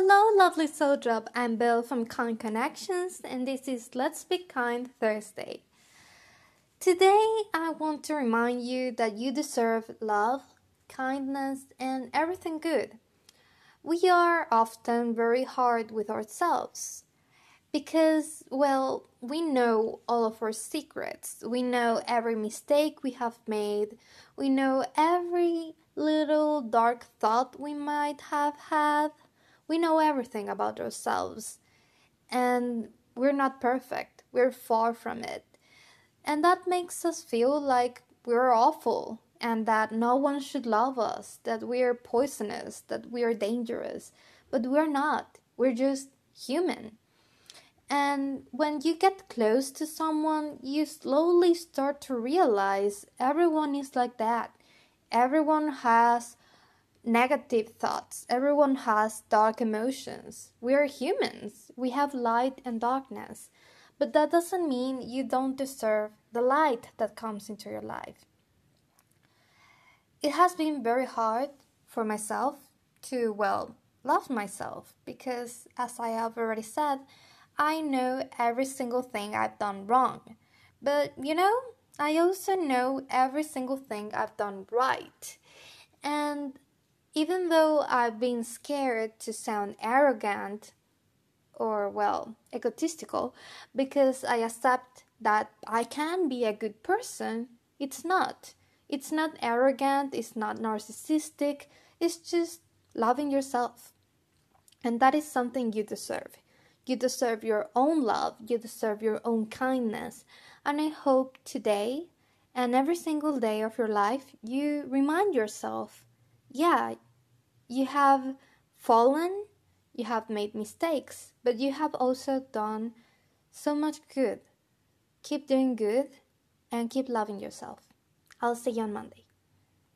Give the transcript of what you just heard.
Hello, lovely soul drop. I'm Bill from Kind Connections, and this is Let's Be Kind Thursday. Today, I want to remind you that you deserve love, kindness, and everything good. We are often very hard with ourselves because, well, we know all of our secrets. We know every mistake we have made. We know every little dark thought we might have had. We know everything about ourselves. And we're not perfect. We're far from it. And that makes us feel like we're awful and that no one should love us, that we're poisonous, that we're dangerous. But we're not. We're just human. And when you get close to someone, you slowly start to realize everyone is like that. Everyone has negative thoughts, everyone has dark emotions. We are humans, we have light and darkness. But that doesn't mean you don't deserve the light that comes into your life. It has been very hard for myself to, well, love myself because, as I have already said, I know every single thing I've done wrong. But you know, I also know every single thing I've done right. And even though I've been scared to sound arrogant or, well, egotistical because I accept that I can be a good person, it's not. It's not arrogant, it's not narcissistic, it's just loving yourself. And that is something you deserve. You deserve your own love, you deserve your own kindness. And I hope today and every single day of your life you remind yourself yeah, you have fallen, you have made mistakes, but you have also done so much good. Keep doing good and keep loving yourself. I'll see you on Monday.